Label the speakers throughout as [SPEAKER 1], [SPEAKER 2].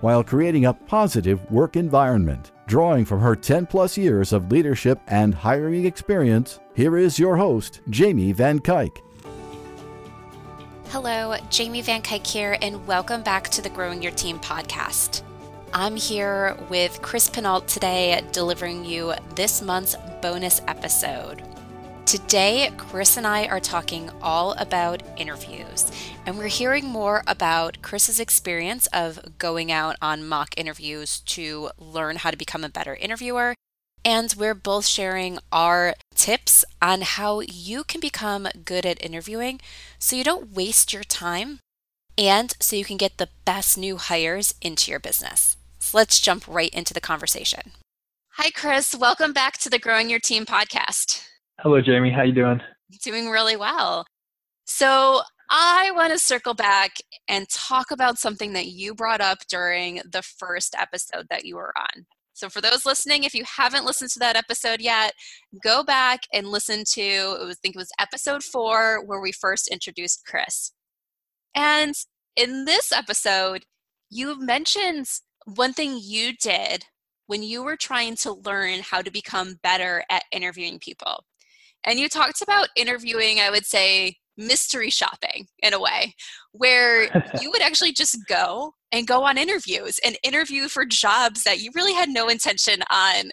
[SPEAKER 1] while creating a positive work environment. Drawing from her 10 plus years of leadership and hiring experience, here is your host, Jamie Van Kuyk.
[SPEAKER 2] Hello, Jamie Van Kuyk here, and welcome back to the Growing Your Team podcast. I'm here with Chris Pinault today, delivering you this month's bonus episode. Today, Chris and I are talking all about interviews, and we're hearing more about Chris's experience of going out on mock interviews to learn how to become a better interviewer. And we're both sharing our tips on how you can become good at interviewing so you don't waste your time and so you can get the best new hires into your business. So let's jump right into the conversation. Hi, Chris. Welcome back to the Growing Your Team podcast.
[SPEAKER 3] Hello, Jamie. How you doing?
[SPEAKER 2] Doing really well. So I want to circle back and talk about something that you brought up during the first episode that you were on. So, for those listening, if you haven't listened to that episode yet, go back and listen to, it was, I think it was episode four, where we first introduced Chris. And in this episode, you mentioned one thing you did when you were trying to learn how to become better at interviewing people. And you talked about interviewing, I would say, mystery shopping in a way, where you would actually just go and go on interviews and interview for jobs that you really had no intention on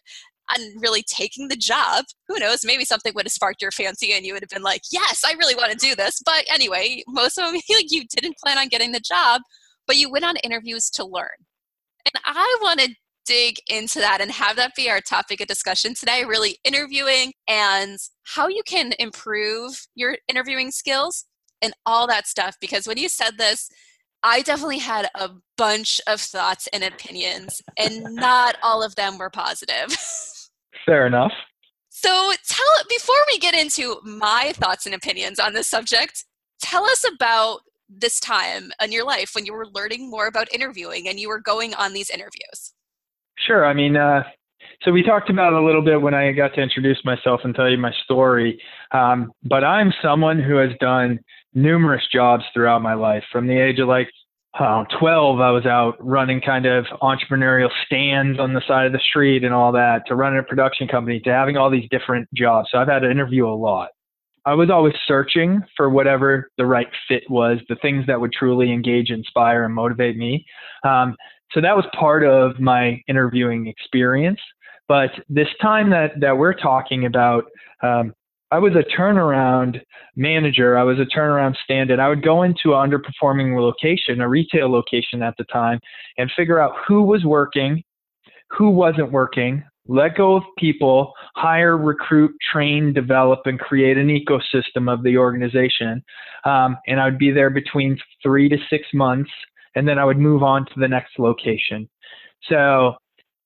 [SPEAKER 2] on really taking the job. Who knows? Maybe something would have sparked your fancy and you would have been like, yes, I really want to do this. But anyway, most of them, like you didn't plan on getting the job, but you went on interviews to learn. And I want to dig into that and have that be our topic of discussion today really interviewing and how you can improve your interviewing skills and all that stuff because when you said this I definitely had a bunch of thoughts and opinions, and not all of them were positive.
[SPEAKER 3] Fair enough.
[SPEAKER 2] So, tell before we get into my thoughts and opinions on this subject, tell us about this time in your life when you were learning more about interviewing and you were going on these interviews.
[SPEAKER 3] Sure. I mean, uh, so we talked about a little bit when I got to introduce myself and tell you my story. Um, but I'm someone who has done numerous jobs throughout my life. From the age of like uh, 12, I was out running kind of entrepreneurial stands on the side of the street and all that, to running a production company, to having all these different jobs. So I've had to interview a lot. I was always searching for whatever the right fit was, the things that would truly engage, inspire, and motivate me. Um, so that was part of my interviewing experience. But this time that, that we're talking about, um, I was a turnaround manager. I was a turnaround stand in. I would go into an underperforming location, a retail location at the time, and figure out who was working, who wasn't working, let go of people, hire, recruit, train, develop, and create an ecosystem of the organization. Um, and I would be there between three to six months and then I would move on to the next location. So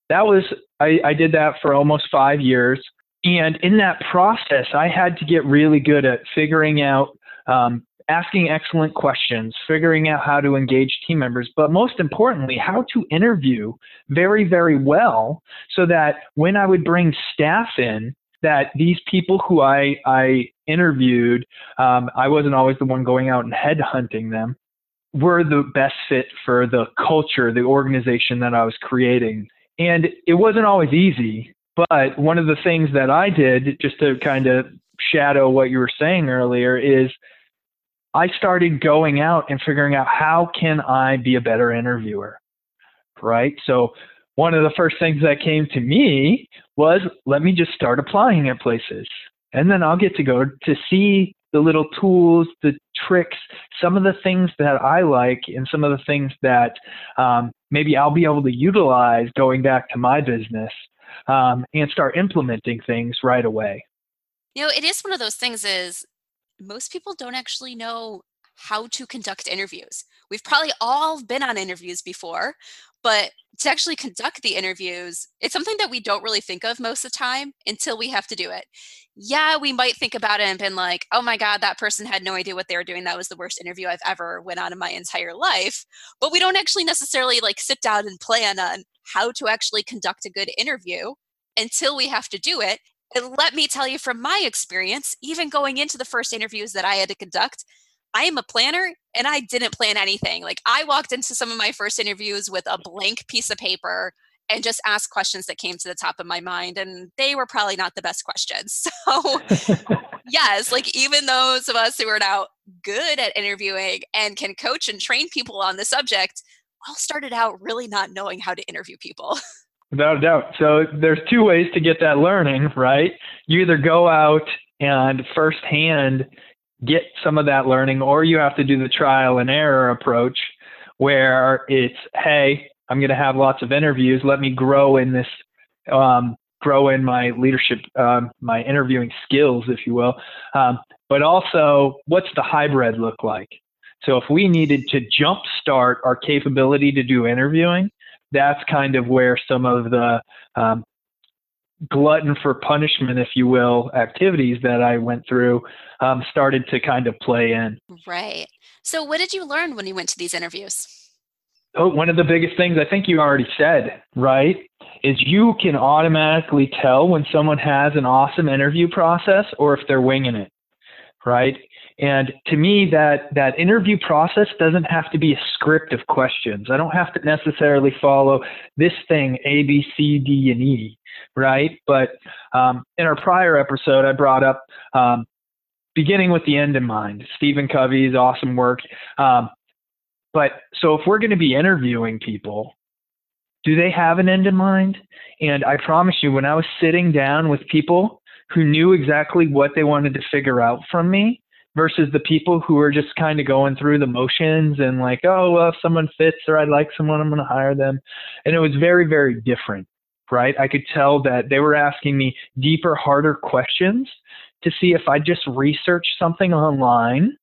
[SPEAKER 3] that was, I, I did that for almost five years. And in that process, I had to get really good at figuring out, um, asking excellent questions, figuring out how to engage team members, but most importantly, how to interview very, very well so that when I would bring staff in, that these people who I, I interviewed, um, I wasn't always the one going out and headhunting them, were the best fit for the culture, the organization that I was creating. And it wasn't always easy, but one of the things that I did, just to kind of shadow what you were saying earlier, is I started going out and figuring out how can I be a better interviewer, right? So one of the first things that came to me was let me just start applying at places. And then I'll get to go to see the little tools, the tricks, some of the things that I like, and some of the things that um, maybe I'll be able to utilize going back to my business um, and start implementing things right away.
[SPEAKER 2] You know, it is one of those things is most people don't actually know how to conduct interviews. We've probably all been on interviews before, but to actually conduct the interviews, it's something that we don't really think of most of the time until we have to do it. Yeah, we might think about it and been like, oh my God, that person had no idea what they were doing. That was the worst interview I've ever went on in my entire life. But we don't actually necessarily like sit down and plan on how to actually conduct a good interview until we have to do it. And let me tell you from my experience, even going into the first interviews that I had to conduct, I am a planner and I didn't plan anything. Like I walked into some of my first interviews with a blank piece of paper and just asked questions that came to the top of my mind and they were probably not the best questions. So yes, like even those of us who are now good at interviewing and can coach and train people on the subject all started out really not knowing how to interview people.
[SPEAKER 3] Without a doubt. So there's two ways to get that learning, right? You either go out and firsthand get some of that learning, or you have to do the trial and error approach where it's, hey, I'm going to have lots of interviews. Let me grow in this, um, grow in my leadership, um, my interviewing skills, if you will. Um, but also, what's the hybrid look like? So if we needed to jumpstart our capability to do interviewing, that's kind of where some of the um, glutton for punishment, if you will, activities that I went through um, started to kind of play in.
[SPEAKER 2] Right. So, what did you learn when you went to these interviews?
[SPEAKER 3] Oh, one of the biggest things I think you already said, right, is you can automatically tell when someone has an awesome interview process or if they're winging it, right? And to me, that that interview process doesn't have to be a script of questions. I don't have to necessarily follow this thing A, B, C, D, and E, right? But um, in our prior episode, I brought up um, beginning with the end in mind. Stephen Covey's awesome work. Um, but so if we're going to be interviewing people, do they have an end in mind? And I promise you, when I was sitting down with people who knew exactly what they wanted to figure out from me, versus the people who are just kind of going through the motions and like, oh, well, if someone fits or I like someone, I'm going to hire them. And it was very, very different, right? I could tell that they were asking me deeper, harder questions to see if I just researched something online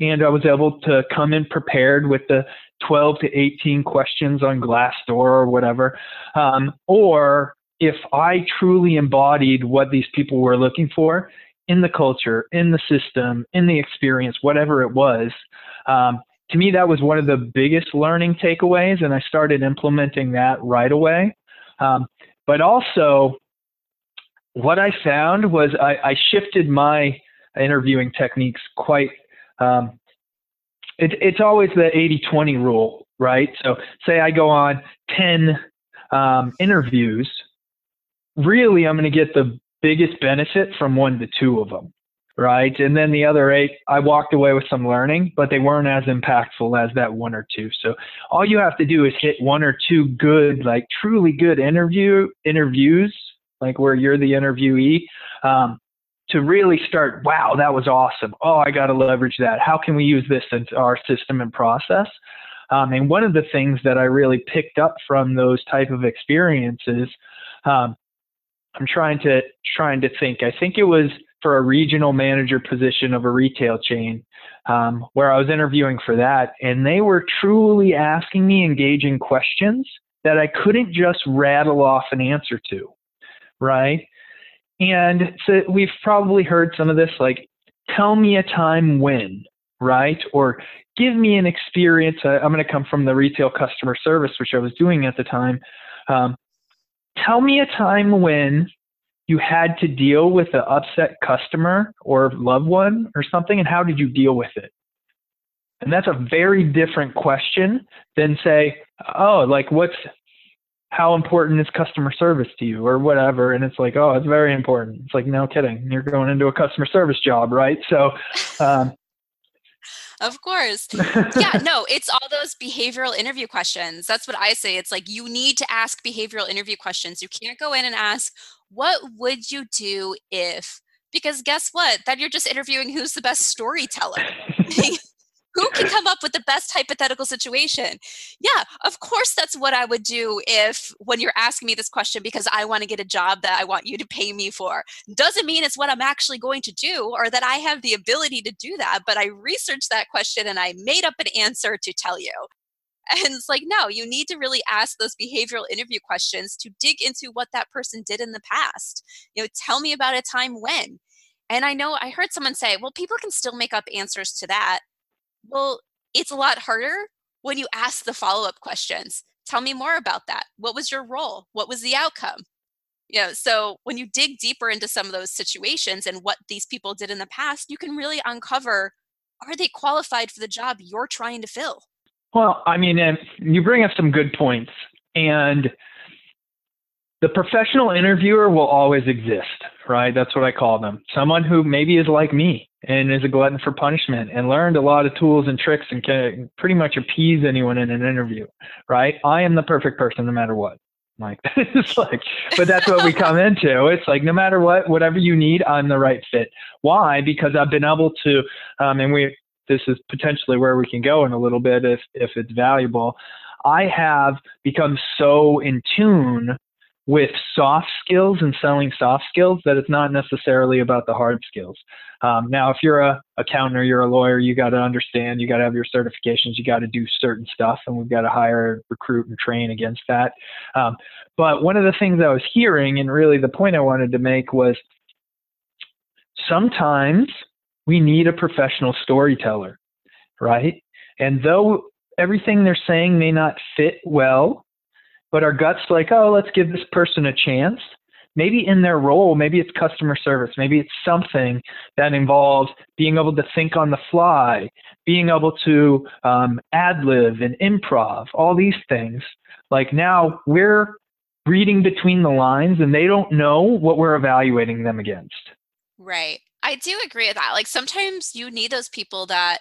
[SPEAKER 3] and I was able to come in prepared with the 12 to 18 questions on Glassdoor or whatever, um, or if I truly embodied what these people were looking for in the culture, in the system, in the experience, whatever it was. Um, to me, that was one of the biggest learning takeaways, and I started implementing that right away. Um, but also, what I found was I, I shifted my interviewing techniques quite. Um, it, it's always the 80 20 rule, right? So, say I go on 10 um, interviews, really, I'm going to get the biggest benefit from one to two of them, right? And then the other eight, I walked away with some learning, but they weren't as impactful as that one or two. So all you have to do is hit one or two good, like truly good interview interviews, like where you're the interviewee, um, to really start. Wow, that was awesome. Oh, I got to leverage that. How can we use this into our system and process? Um, and one of the things that I really picked up from those type of experiences um, I'm trying to trying to think. I think it was for a regional manager position of a retail chain um, where I was interviewing for that, and they were truly asking me engaging questions that I couldn't just rattle off an answer to, right? And so we've probably heard some of this, like, tell me a time when, right? Or give me an experience. I'm going to come from the retail customer service, which I was doing at the time. Um, tell me a time when you had to deal with an upset customer or loved one or something, and how did you deal with it? And that's a very different question than say, oh, like what's how important is customer service to you? or whatever and it's like oh it's very important. It's like no kidding you're going into a customer service job right? So um,
[SPEAKER 2] of course. yeah, no, it's all those behavioral interview questions. That's what I say. It's like you need to ask behavioral interview questions. You can't go in and ask, what would you do if? Because guess what? Then you're just interviewing who's the best storyteller. who can come up with the best hypothetical situation? Yeah, of course, that's what I would do if, when you're asking me this question, because I want to get a job that I want you to pay me for. Doesn't mean it's what I'm actually going to do or that I have the ability to do that, but I researched that question and I made up an answer to tell you. And it's like, no, you need to really ask those behavioral interview questions to dig into what that person did in the past. You know, tell me about a time when. And I know I heard someone say, well, people can still make up answers to that. Well, it's a lot harder when you ask the follow up questions. Tell me more about that. What was your role? What was the outcome? You know, so when you dig deeper into some of those situations and what these people did in the past, you can really uncover are they qualified for the job you're trying to fill?
[SPEAKER 3] Well, I mean, you bring up some good points. And the professional interviewer will always exist, right? That's what I call them. Someone who maybe is like me and is a glutton for punishment and learned a lot of tools and tricks and can pretty much appease anyone in an interview, right? I am the perfect person no matter what. Like it's like, but that's what we come into. It's like no matter what, whatever you need, I'm the right fit. Why? Because I've been able to, um, and we this is potentially where we can go in a little bit if if it's valuable. I have become so in tune with soft skills and selling soft skills that it's not necessarily about the hard skills. Um, now, if you're a accountant or you're a lawyer, you got to understand, you got to have your certifications, you got to do certain stuff, and we've got to hire, recruit, and train against that. Um, but one of the things I was hearing, and really the point I wanted to make was sometimes we need a professional storyteller, right? And though everything they're saying may not fit well but our guts like, oh, let's give this person a chance. Maybe in their role, maybe it's customer service, maybe it's something that involves being able to think on the fly, being able to um, ad lib and improv, all these things. Like now we're reading between the lines and they don't know what we're evaluating them against.
[SPEAKER 2] Right. I do agree with that. Like sometimes you need those people that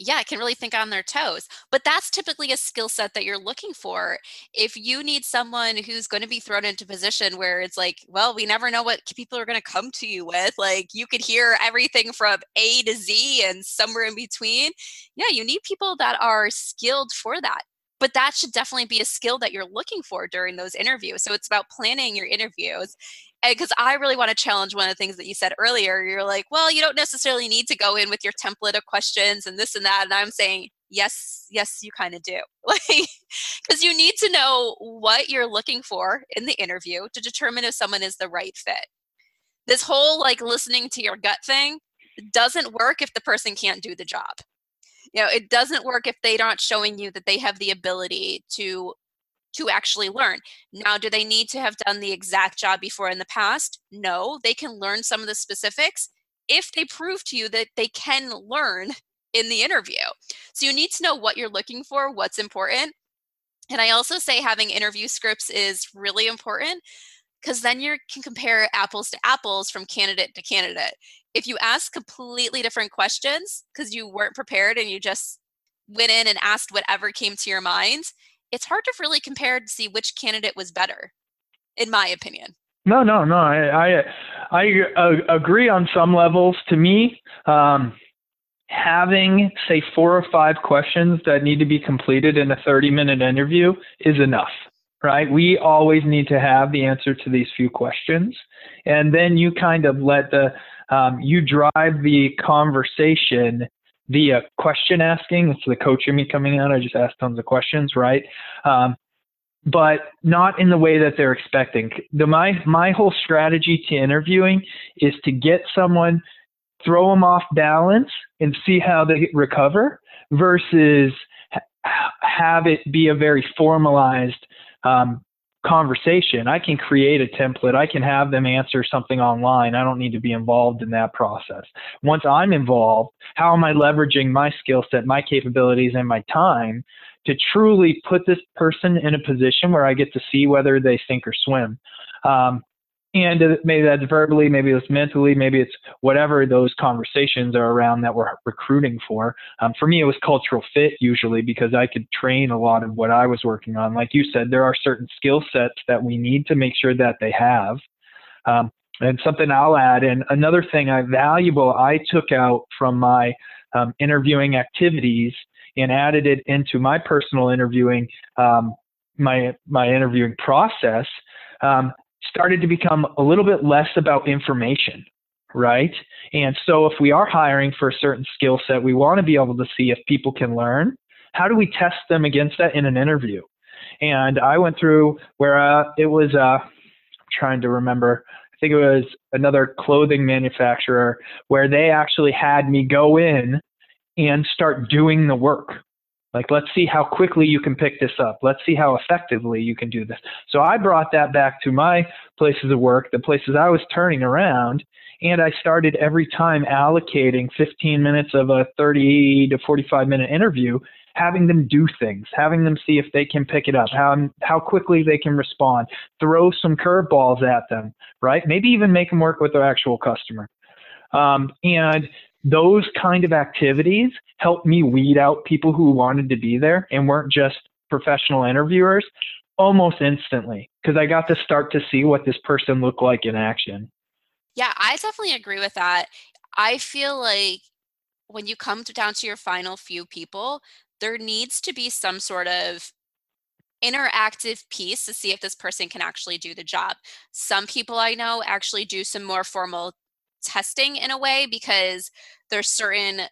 [SPEAKER 2] yeah, can really think on their toes. But that's typically a skill set that you're looking for. If you need someone who's going to be thrown into position where it's like, well, we never know what people are going to come to you with. Like you could hear everything from A to Z and somewhere in between. Yeah, you need people that are skilled for that. But that should definitely be a skill that you're looking for during those interviews. So it's about planning your interviews because I really want to challenge one of the things that you said earlier. You're like, well, you don't necessarily need to go in with your template of questions and this and that. And I'm saying, yes, yes, you kind of do. Like, because you need to know what you're looking for in the interview to determine if someone is the right fit. This whole like listening to your gut thing doesn't work if the person can't do the job. You know, it doesn't work if they're not showing you that they have the ability to to actually learn. Now, do they need to have done the exact job before in the past? No, they can learn some of the specifics if they prove to you that they can learn in the interview. So you need to know what you're looking for, what's important. And I also say having interview scripts is really important because then you can compare apples to apples from candidate to candidate. If you ask completely different questions because you weren't prepared and you just went in and asked whatever came to your mind, it's hard to really compare to see which candidate was better, in my opinion.
[SPEAKER 3] No, no, no. I I, I uh, agree on some levels. To me, um, having say four or five questions that need to be completed in a 30-minute interview is enough. Right? We always need to have the answer to these few questions, and then you kind of let the um, you drive the conversation via question asking. It's the coach in me coming out. I just ask tons of questions, right? Um, but not in the way that they're expecting. The my my whole strategy to interviewing is to get someone, throw them off balance, and see how they recover, versus ha- have it be a very formalized um, conversation. I can create a template. I can have them answer something online. I don't need to be involved in that process. Once I'm involved, how am I leveraging my skill set, my capabilities, and my time to truly put this person in a position where I get to see whether they sink or swim? Um, and maybe that's verbally, maybe it's mentally, maybe it's whatever those conversations are around that we're recruiting for. Um, for me, it was cultural fit usually because I could train a lot of what I was working on. Like you said, there are certain skill sets that we need to make sure that they have. Um, and something I'll add, and another thing I valuable I took out from my um, interviewing activities and added it into my personal interviewing, um, my my interviewing process. Um, started to become a little bit less about information, right? And so if we are hiring for a certain skill set, we want to be able to see if people can learn. How do we test them against that in an interview? And I went through where uh, it was, uh, trying to remember, I think it was another clothing manufacturer where they actually had me go in and start doing the work. Like, let's see how quickly you can pick this up. Let's see how effectively you can do this. So I brought that back to my places of work, the places I was turning around, and I started every time allocating 15 minutes of a 30 to 45 minute interview, having them do things, having them see if they can pick it up, how, how quickly they can respond, throw some curveballs at them, right? Maybe even make them work with their actual customer. Um, and those kind of activities helped me weed out people who wanted to be there and weren't just professional interviewers almost instantly because I got to start to see what this person looked like in action.
[SPEAKER 2] Yeah, I definitely agree with that. I feel like when you come to, down to your final few people, there needs to be some sort of interactive piece to see if this person can actually do the job. Some people I know actually do some more formal testing in a way because there's certain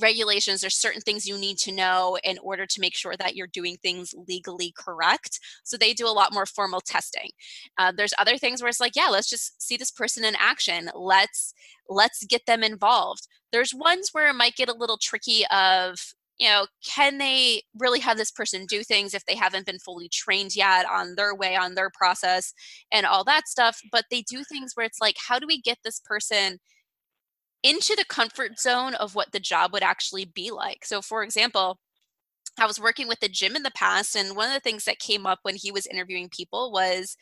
[SPEAKER 2] regulations there's certain things you need to know in order to make sure that you're doing things legally correct. So they do a lot more formal testing. Uh, there's other things where it's like yeah let's just see this person in action. Let's let's get them involved. There's ones where it might get a little tricky of you know, can they really have this person do things if they haven't been fully trained yet on their way, on their process, and all that stuff? But they do things where it's like, how do we get this person into the comfort zone of what the job would actually be like? So, for example, I was working with the gym in the past, and one of the things that came up when he was interviewing people was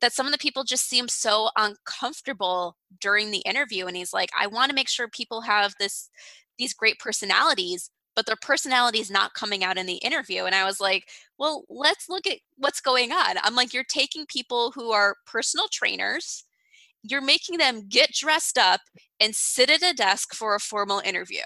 [SPEAKER 2] that some of the people just seemed so uncomfortable during the interview and he's like i want to make sure people have this these great personalities but their personality is not coming out in the interview. And I was like, well, let's look at what's going on. I'm like, you're taking people who are personal trainers, you're making them get dressed up and sit at a desk for a formal interview.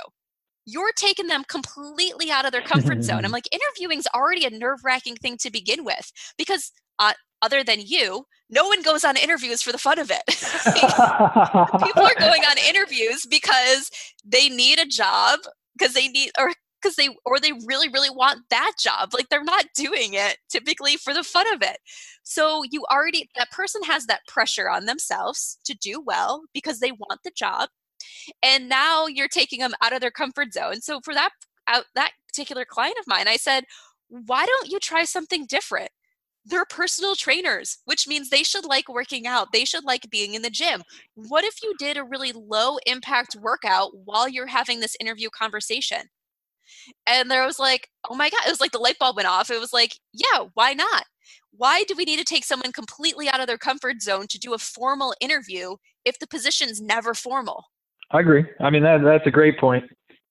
[SPEAKER 2] You're taking them completely out of their comfort zone. I'm like, interviewing's already a nerve wracking thing to begin with because uh, other than you, no one goes on interviews for the fun of it. People are going on interviews because they need a job because they need or because they or they really really want that job like they're not doing it typically for the fun of it. So you already that person has that pressure on themselves to do well because they want the job and now you're taking them out of their comfort zone. So for that out that particular client of mine i said why don't you try something different they're personal trainers, which means they should like working out. They should like being in the gym. What if you did a really low impact workout while you're having this interview conversation? And there was like, oh my God, it was like the light bulb went off. It was like, yeah, why not? Why do we need to take someone completely out of their comfort zone to do a formal interview if the position's never formal?
[SPEAKER 3] I agree. I mean, that, that's a great point.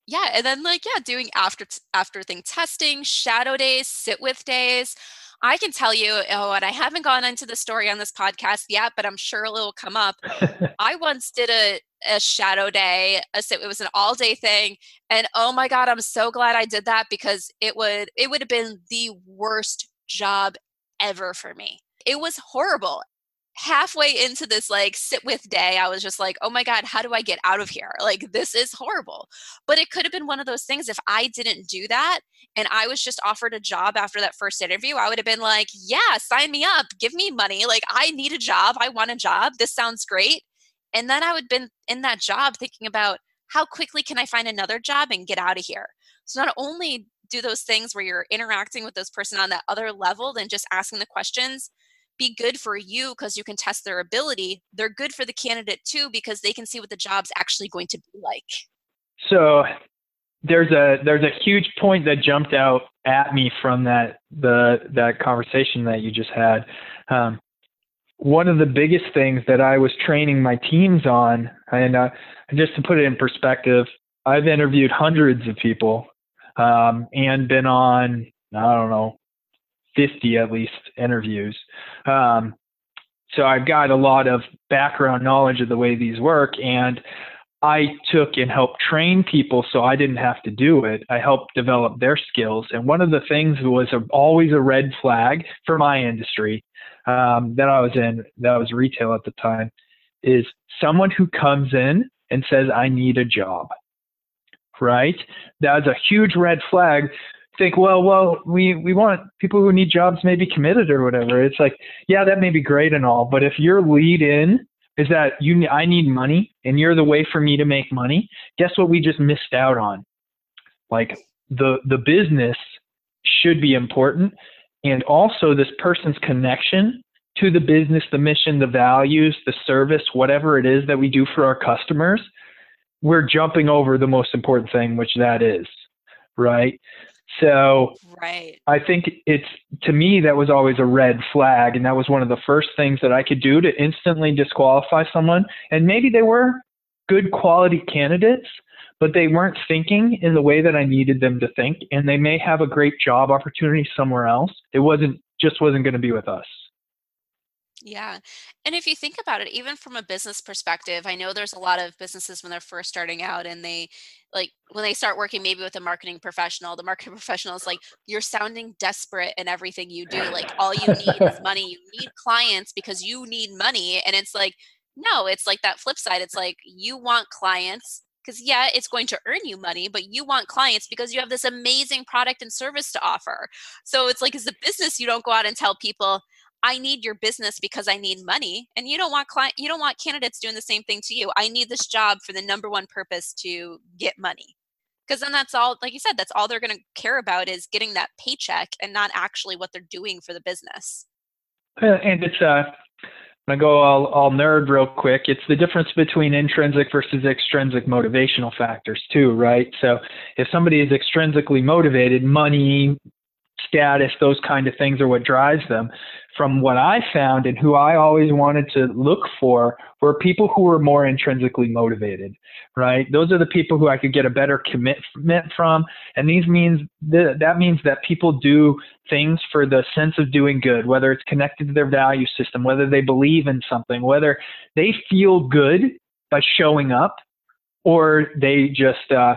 [SPEAKER 2] Yeah. And then, like, yeah, doing after, after thing testing, shadow days, sit with days. I can tell you, oh, and I haven't gone into the story on this podcast yet, but I'm sure it will come up. I once did a, a shadow day. A, it was an all day thing, and oh my god, I'm so glad I did that because it would it would have been the worst job ever for me. It was horrible halfway into this like sit with day i was just like oh my god how do i get out of here? Like this is horrible. But it could have been one of those things if i didn't do that and i was just offered a job after that first interview i would have been like yeah sign me up give me money like i need a job i want a job this sounds great. And then i would have been in that job thinking about how quickly can i find another job and get out of here? So not only do those things where you're interacting with those person on that other level than just asking the questions be good for you because you can test their ability. They're good for the candidate too because they can see what the job's actually going to be like.
[SPEAKER 3] So there's a there's a huge point that jumped out at me from that the that conversation that you just had. Um, one of the biggest things that I was training my teams on, and uh, just to put it in perspective, I've interviewed hundreds of people um, and been on I don't know 50 at least interviews. Um, so I've got a lot of background knowledge of the way these work, and I took and helped train people so I didn't have to do it. I helped develop their skills. And one of the things was a, always a red flag for my industry um, that I was in, that was retail at the time, is someone who comes in and says, I need a job. Right? That's a huge red flag think, well, well, we we want people who need jobs maybe committed or whatever. It's like, yeah, that may be great and all, but if your lead in is that you I need money and you're the way for me to make money, guess what we just missed out on? Like the the business should be important and also this person's connection to the business, the mission, the values, the service, whatever it is that we do for our customers, we're jumping over the most important thing, which that is, right? So
[SPEAKER 2] right.
[SPEAKER 3] I think it's to me that was always a red flag and that was one of the first things that I could do to instantly disqualify someone and maybe they were good quality candidates but they weren't thinking in the way that I needed them to think and they may have a great job opportunity somewhere else. It wasn't just wasn't going to be with us.
[SPEAKER 2] Yeah. And if you think about it, even from a business perspective, I know there's a lot of businesses when they're first starting out and they like when they start working maybe with a marketing professional, the marketing professional is like, you're sounding desperate in everything you do. Like all you need is money. You need clients because you need money. And it's like, no, it's like that flip side. It's like you want clients because yeah it's going to earn you money but you want clients because you have this amazing product and service to offer so it's like as a business you don't go out and tell people I need your business because I need money. And you don't want client you don't want candidates doing the same thing to you. I need this job for the number one purpose to get money. Because then that's all like you said, that's all they're gonna care about is getting that paycheck and not actually what they're doing for the business.
[SPEAKER 3] And it's uh I go all, all nerd real quick. It's the difference between intrinsic versus extrinsic motivational factors too, right? So if somebody is extrinsically motivated, money, status, those kind of things are what drives them. From what I found and who I always wanted to look for were people who were more intrinsically motivated, right? Those are the people who I could get a better commitment from. And these means th- that means that people do things for the sense of doing good, whether it's connected to their value system, whether they believe in something, whether they feel good by showing up or they just, uh,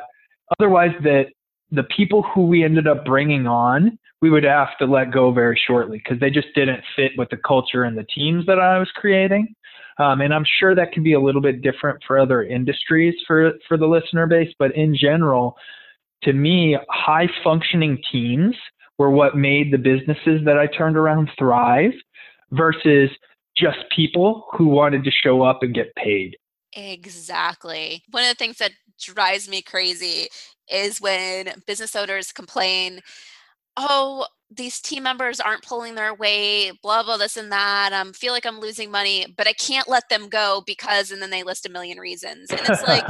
[SPEAKER 3] otherwise that the people who we ended up bringing on we would have to let go very shortly because they just didn't fit with the culture and the teams that I was creating. Um, and I'm sure that can be a little bit different for other industries for for the listener base, but in general, to me, high functioning teams were what made the businesses that I turned around thrive versus just people who wanted to show up and get paid.
[SPEAKER 2] Exactly. One of the things that drives me crazy is when business owners complain oh, these team members aren't pulling their weight, blah, blah, this and that. I um, feel like I'm losing money, but I can't let them go because, and then they list a million reasons. And it's like,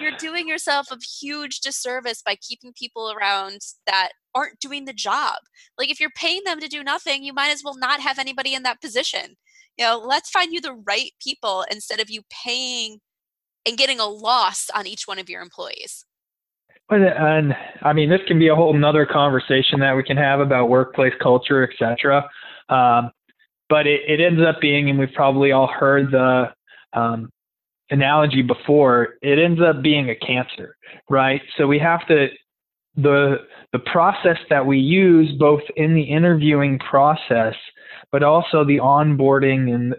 [SPEAKER 2] you're doing yourself a huge disservice by keeping people around that aren't doing the job. Like, if you're paying them to do nothing, you might as well not have anybody in that position. You know, let's find you the right people instead of you paying and getting a loss on each one of your employees.
[SPEAKER 3] And I mean, this can be a whole nother conversation that we can have about workplace culture, et cetera. Um, but it, it, ends up being, and we've probably all heard the um, analogy before, it ends up being a cancer, right? So we have to, the, the process that we use both in the interviewing process, but also the onboarding and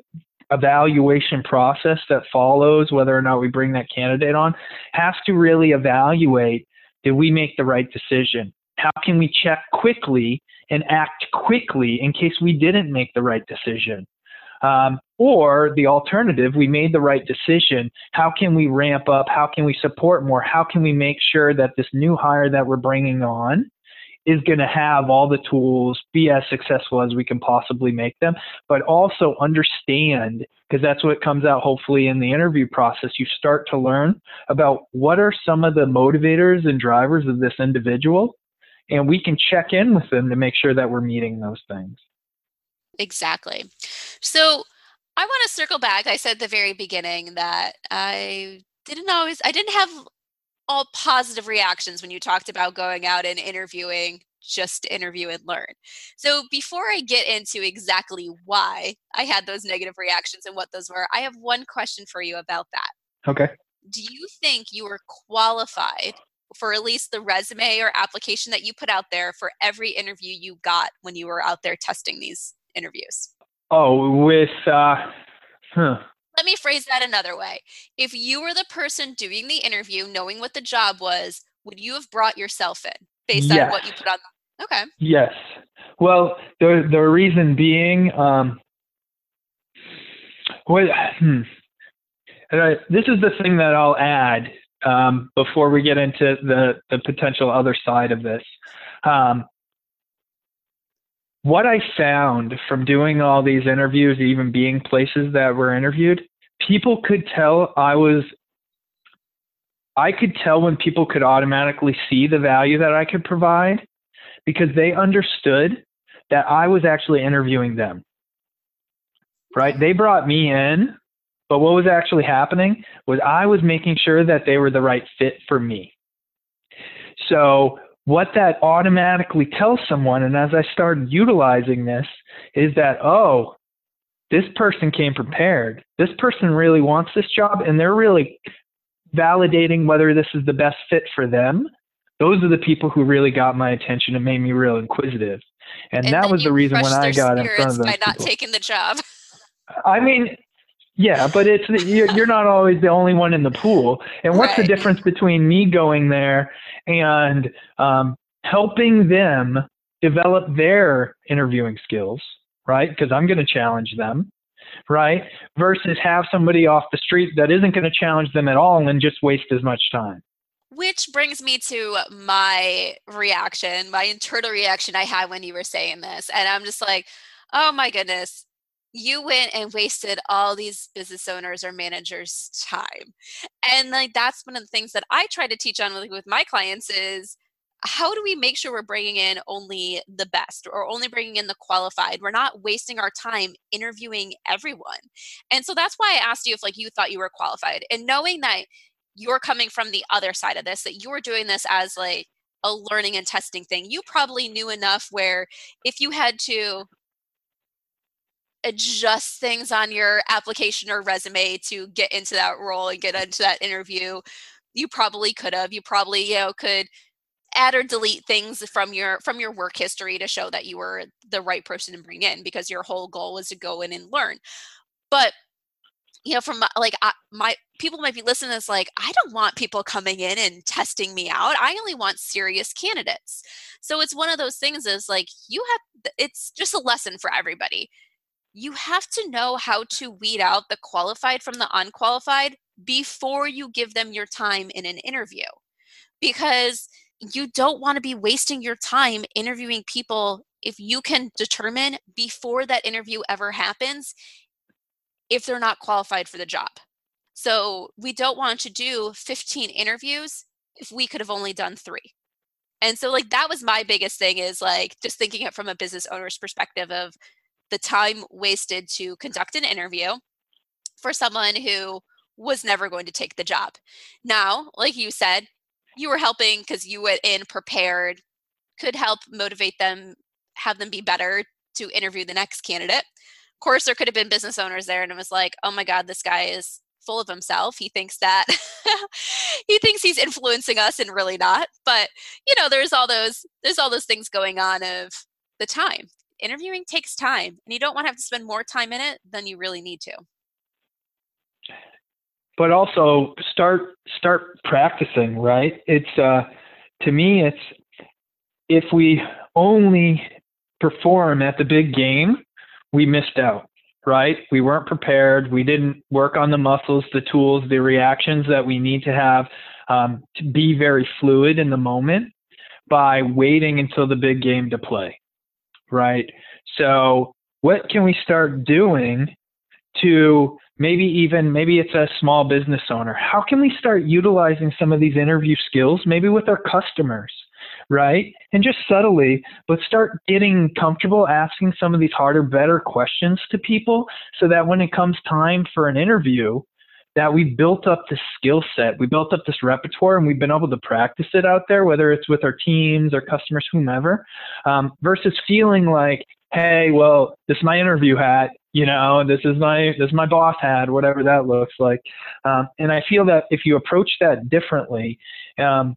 [SPEAKER 3] evaluation process that follows whether or not we bring that candidate on has to really evaluate did we make the right decision? How can we check quickly and act quickly in case we didn't make the right decision? Um, or the alternative, we made the right decision. How can we ramp up? How can we support more? How can we make sure that this new hire that we're bringing on is going to have all the tools, be as successful as we can possibly make them, but also understand, because that's what comes out hopefully in the interview process. You start to learn about what are some of the motivators and drivers of this individual, and we can check in with them to make sure that we're meeting those things.
[SPEAKER 2] Exactly. So I want to circle back. I said the very beginning that I didn't always, I didn't have all positive reactions when you talked about going out and interviewing just interview and learn. So before I get into exactly why I had those negative reactions and what those were, I have one question for you about that.
[SPEAKER 3] Okay.
[SPEAKER 2] Do you think you were qualified for at least the resume or application that you put out there for every interview you got when you were out there testing these interviews?
[SPEAKER 3] Oh, with uh huh.
[SPEAKER 2] Let me phrase that another way. If you were the person doing the interview, knowing what the job was, would you have brought yourself in? Based yes. on what you put on. Okay.
[SPEAKER 3] Yes. Well, the the reason being, um, what, hmm. Uh, this is the thing that I'll add um, before we get into the the potential other side of this. Um, what I found from doing all these interviews, even being places that were interviewed, people could tell I was I could tell when people could automatically see the value that I could provide because they understood that I was actually interviewing them. Right? They brought me in, but what was actually happening was I was making sure that they were the right fit for me. So, what that automatically tells someone, and as I started utilizing this, is that, oh, this person came prepared. This person really wants this job, and they're really validating whether this is the best fit for them. Those are the people who really got my attention and made me real inquisitive. And, and that was the reason when I got in front of them.
[SPEAKER 2] By not people. taking the job.
[SPEAKER 3] I mean, yeah, but it's you're not always the only one in the pool. And what's right. the difference between me going there and um, helping them develop their interviewing skills, right? Because I'm going to challenge them, right? Versus have somebody off the street that isn't going to challenge them at all and just waste as much time.
[SPEAKER 2] Which brings me to my reaction, my internal reaction I had when you were saying this. And I'm just like, oh my goodness, you went and wasted all these business owners or managers time and like that's one of the things that i try to teach on with, with my clients is how do we make sure we're bringing in only the best or only bringing in the qualified? We're not wasting our time interviewing everyone. And so that's why i asked you if like you thought you were qualified and knowing that you're coming from the other side of this that you're doing this as like a learning and testing thing you probably knew enough where if you had to adjust things on your application or resume to get into that role and get into that interview you probably could have. You probably you know could add or delete things from your from your work history to show that you were the right person to bring in because your whole goal was to go in and learn. But you know from like I, my people might be listening this like i don't want people coming in and testing me out. I only want serious candidates. So it's one of those things is like you have it's just a lesson for everybody. You have to know how to weed out the qualified from the unqualified before you give them your time in an interview. Because you don't want to be wasting your time interviewing people if you can determine before that interview ever happens if they're not qualified for the job. So we don't want to do 15 interviews if we could have only done three. And so like that was my biggest thing is like just thinking it from a business owner's perspective of the time wasted to conduct an interview for someone who was never going to take the job. Now, like you said, you were helping because you went in prepared, could help motivate them, have them be better to interview the next candidate. Of course, there could have been business owners there, and it was like, oh my God, this guy is full of himself. He thinks that he thinks he's influencing us and really not. But you know, there's all those there's all those things going on of the time interviewing takes time and you don't want to have to spend more time in it than you really need to
[SPEAKER 3] but also start start practicing right? It's uh to me it's if we only perform at the big game we missed out right? We weren't prepared. We didn't work on the muscles the tools the reactions that we need to have um, to be very fluid in the moment by waiting until the big game to play right? So, what can we start doing to maybe even maybe it's a small business owner. How can we start utilizing some of these interview skills maybe with our customers right? And just subtly but start getting comfortable asking some of these harder better questions to people so that when it comes time for an interview that we built up this skill set, we built up this repertoire, and we've been able to practice it out there, whether it's with our teams, our customers, whomever, um, versus feeling like, hey, well, this is my interview hat, you know, this is my this is my boss hat, whatever that looks like. Um, and I feel that if you approach that differently, um,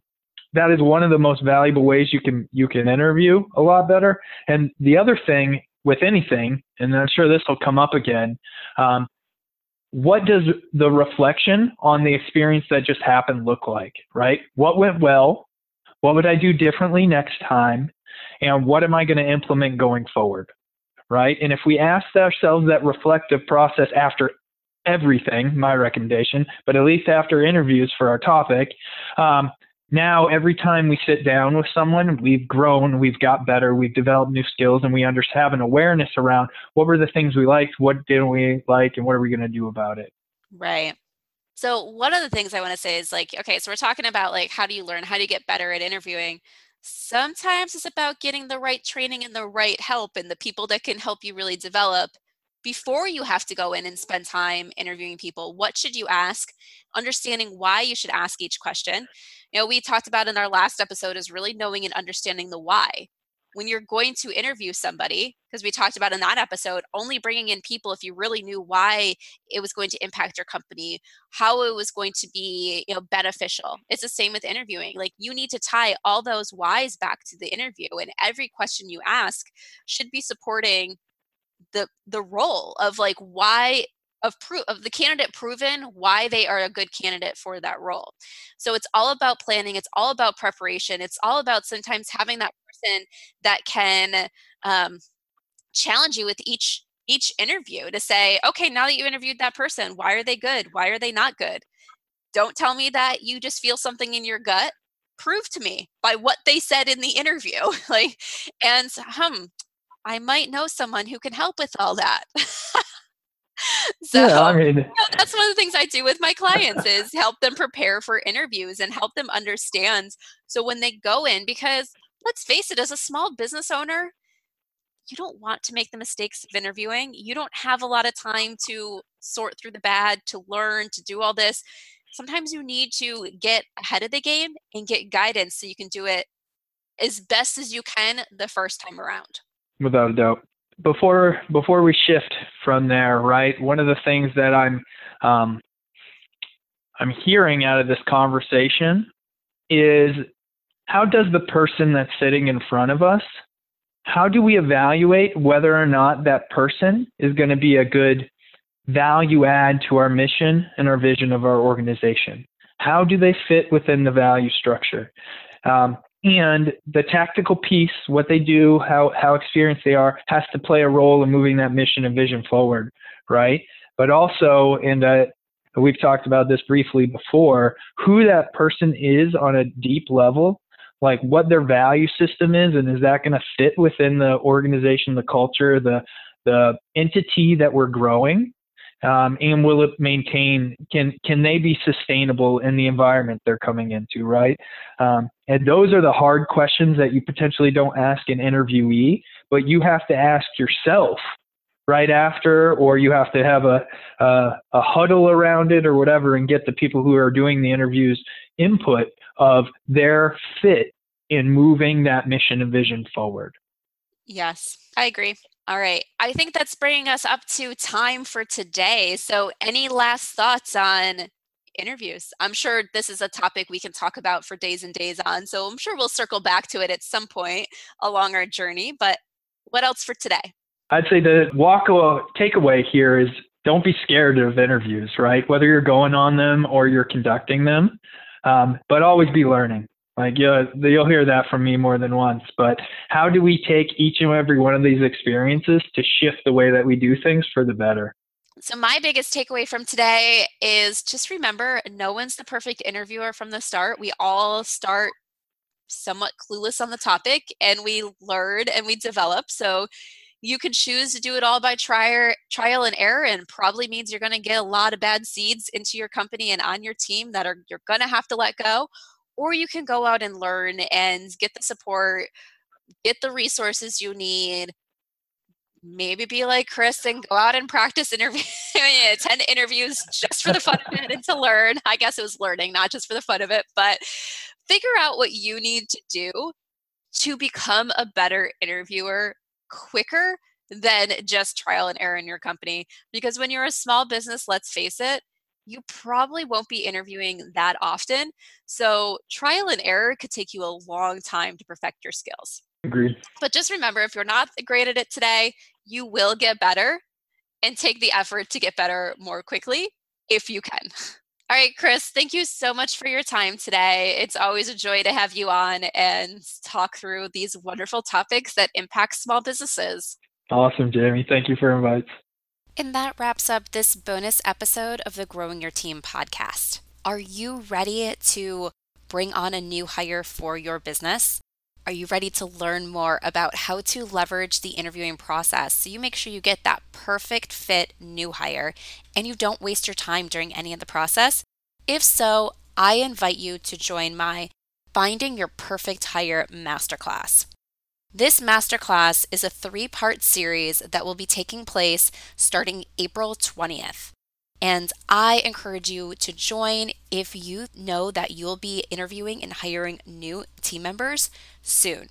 [SPEAKER 3] that is one of the most valuable ways you can you can interview a lot better. And the other thing with anything, and I'm sure this will come up again, um, what does the reflection on the experience that just happened look like, right? What went well? What would I do differently next time? And what am I going to implement going forward? Right. And if we ask ourselves that reflective process after everything, my recommendation, but at least after interviews for our topic, um, now every time we sit down with someone, we've grown, we've got better, we've developed new skills, and we under, have an awareness around what were the things we liked, what didn't we like, and what are we going to do about it.
[SPEAKER 2] Right. So one of the things I want to say is like, okay, so we're talking about like how do you learn, how do you get better at interviewing? Sometimes it's about getting the right training and the right help and the people that can help you really develop before you have to go in and spend time interviewing people what should you ask? Understanding why you should ask each question. You know we talked about in our last episode is really knowing and understanding the why when you're going to interview somebody because we talked about in that episode only bringing in people if you really knew why it was going to impact your company how it was going to be you know beneficial. It's the same with interviewing. Like you need to tie all those whys back to the interview and every question you ask should be supporting the the role of like why of proof of the candidate proven why they are a good candidate for that role. So it's all about planning. It's all about preparation. It's all about sometimes having that person that can um, challenge you with each each interview to say, okay, now that you interviewed that person, why are they good? Why are they not good? Don't tell me that you just feel something in your gut. Prove to me by what they said in the interview. like, and hmm, I might know someone who can help with all that. so yeah, I mean, you know, that's one of the things I do with my clients is help them prepare for interviews and help them understand. So when they go in, because let's face it, as a small business owner, you don't want to make the mistakes of interviewing. You don't have a lot of time to sort through the bad, to learn, to do all this. Sometimes you need to get ahead of the game and get guidance so you can do it as best as you can the first time around
[SPEAKER 3] without a doubt. Before before we shift from there, right? One of the things that I'm um, I'm hearing out of this conversation is how does the person that's sitting in front of us how do we evaluate whether or not that person is going to be a good value add to our mission and our vision of our organization? How do they fit within the value structure? Um, and the tactical piece, what they do, how, how experienced they are, has to play a role in moving that mission and vision forward, right? But also, and uh, we've talked about this briefly before, who that person is on a deep level, like what their value system is, and is that going to fit within the organization, the culture, the the entity that we're growing, um, and will it maintain can can they be sustainable in the environment they're coming into right? Um, and those are the hard questions that you potentially don't ask an interviewee but you have to ask yourself right after or you have to have a, a, a huddle around it or whatever and get the people who are doing the interviews input of their fit in moving that mission and vision forward.
[SPEAKER 2] Yes i agree all right. I think that's bringing us up to time for today. So, any last thoughts on interviews? I'm sure this is a topic we can talk about for days and days on. So, I'm sure we'll circle back to it at some point along our journey. But what else for today?
[SPEAKER 3] I'd say the walk away takeaway here is don't be scared of interviews, right? Whether you're going on them or you're conducting them, um, but always be learning. Like you'll, you'll hear that from me more than once. But how do we take each and every one of these experiences to shift the way that we do things for the better?
[SPEAKER 2] So, my biggest takeaway from today is just remember no one's the perfect interviewer from the start. We all start somewhat clueless on the topic and we learn and we develop. So, you can choose to do it all by trial, trial and error, and probably means you're going to get a lot of bad seeds into your company and on your team that are you're going to have to let go or you can go out and learn and get the support, get the resources you need. Maybe be like Chris and go out and practice interview, attend interviews just for the fun of it and to learn. I guess it was learning, not just for the fun of it, but figure out what you need to do to become a better interviewer quicker than just trial and error in your company. Because when you're a small business, let's face it, you probably won't be interviewing that often. So trial and error could take you a long time to perfect your skills.
[SPEAKER 3] Agreed.
[SPEAKER 2] But just remember if you're not great at it today, you will get better and take the effort to get better more quickly if you can. All right, Chris, thank you so much for your time today. It's always a joy to have you on and talk through these wonderful topics that impact small businesses.
[SPEAKER 3] Awesome, Jamie. Thank you for inviting.
[SPEAKER 2] And that wraps up this bonus episode of the Growing Your Team podcast. Are you ready to bring on a new hire for your business? Are you ready to learn more about how to leverage the interviewing process so you make sure you get that perfect fit new hire and you don't waste your time during any of the process? If so, I invite you to join my Finding Your Perfect Hire Masterclass. This masterclass is a three part series that will be taking place starting April 20th. And I encourage you to join if you know that you'll be interviewing and hiring new team members soon.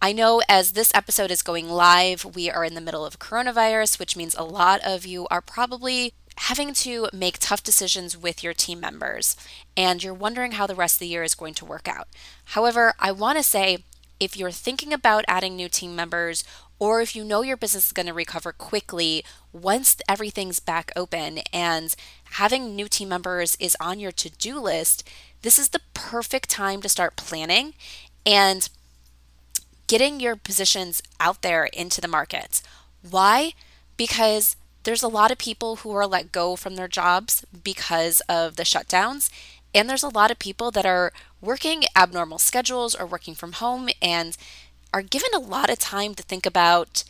[SPEAKER 2] I know as this episode is going live, we are in the middle of coronavirus, which means a lot of you are probably having to make tough decisions with your team members, and you're wondering how the rest of the year is going to work out. However, I want to say if you're thinking about adding new team members or if you know your business is going to recover quickly once everything's back open and having new team members is on your to do list, this is the perfect time to start planning and getting your positions out there into the market. Why? Because there's a lot of people who are let go from their jobs because of the shutdowns. And there's a lot of people that are working abnormal schedules or working from home and are given a lot of time to think about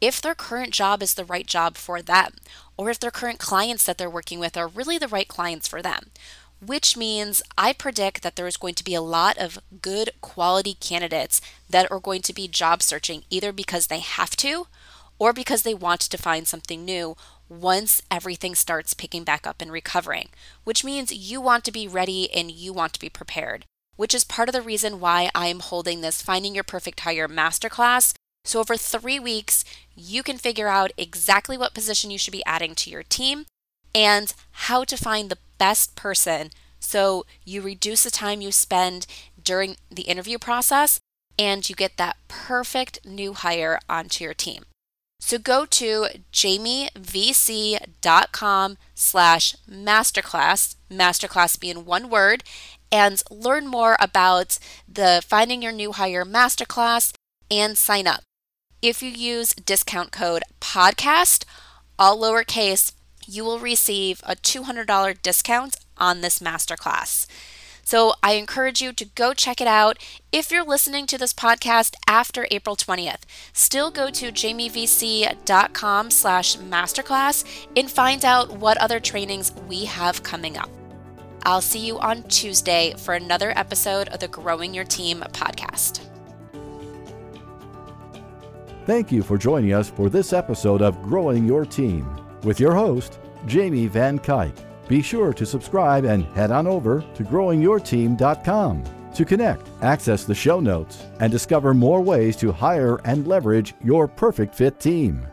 [SPEAKER 2] if their current job is the right job for them, or if their current clients that they're working with are really the right clients for them. Which means I predict that there is going to be a lot of good quality candidates that are going to be job searching either because they have to or because they want to find something new once everything starts picking back up and recovering, which means you want to be ready and you want to be prepared which is part of the reason why I'm holding this Finding Your Perfect Hire Masterclass. So, over three weeks, you can figure out exactly what position you should be adding to your team and how to find the best person so you reduce the time you spend during the interview process and you get that perfect new hire onto your team. So go to jamievc.com slash masterclass, masterclass being one word, and learn more about the Finding Your New Hire Masterclass and sign up. If you use discount code PODCAST, all lowercase, you will receive a $200 discount on this masterclass. So I encourage you to go check it out. If you're listening to this podcast after April 20th, still go to jamievc.com slash masterclass and find out what other trainings we have coming up. I'll see you on Tuesday for another episode of the Growing Your Team podcast.
[SPEAKER 1] Thank you for joining us for this episode of Growing Your Team with your host, Jamie Van Cuyk. Be sure to subscribe and head on over to growingyourteam.com to connect, access the show notes, and discover more ways to hire and leverage your perfect fit team.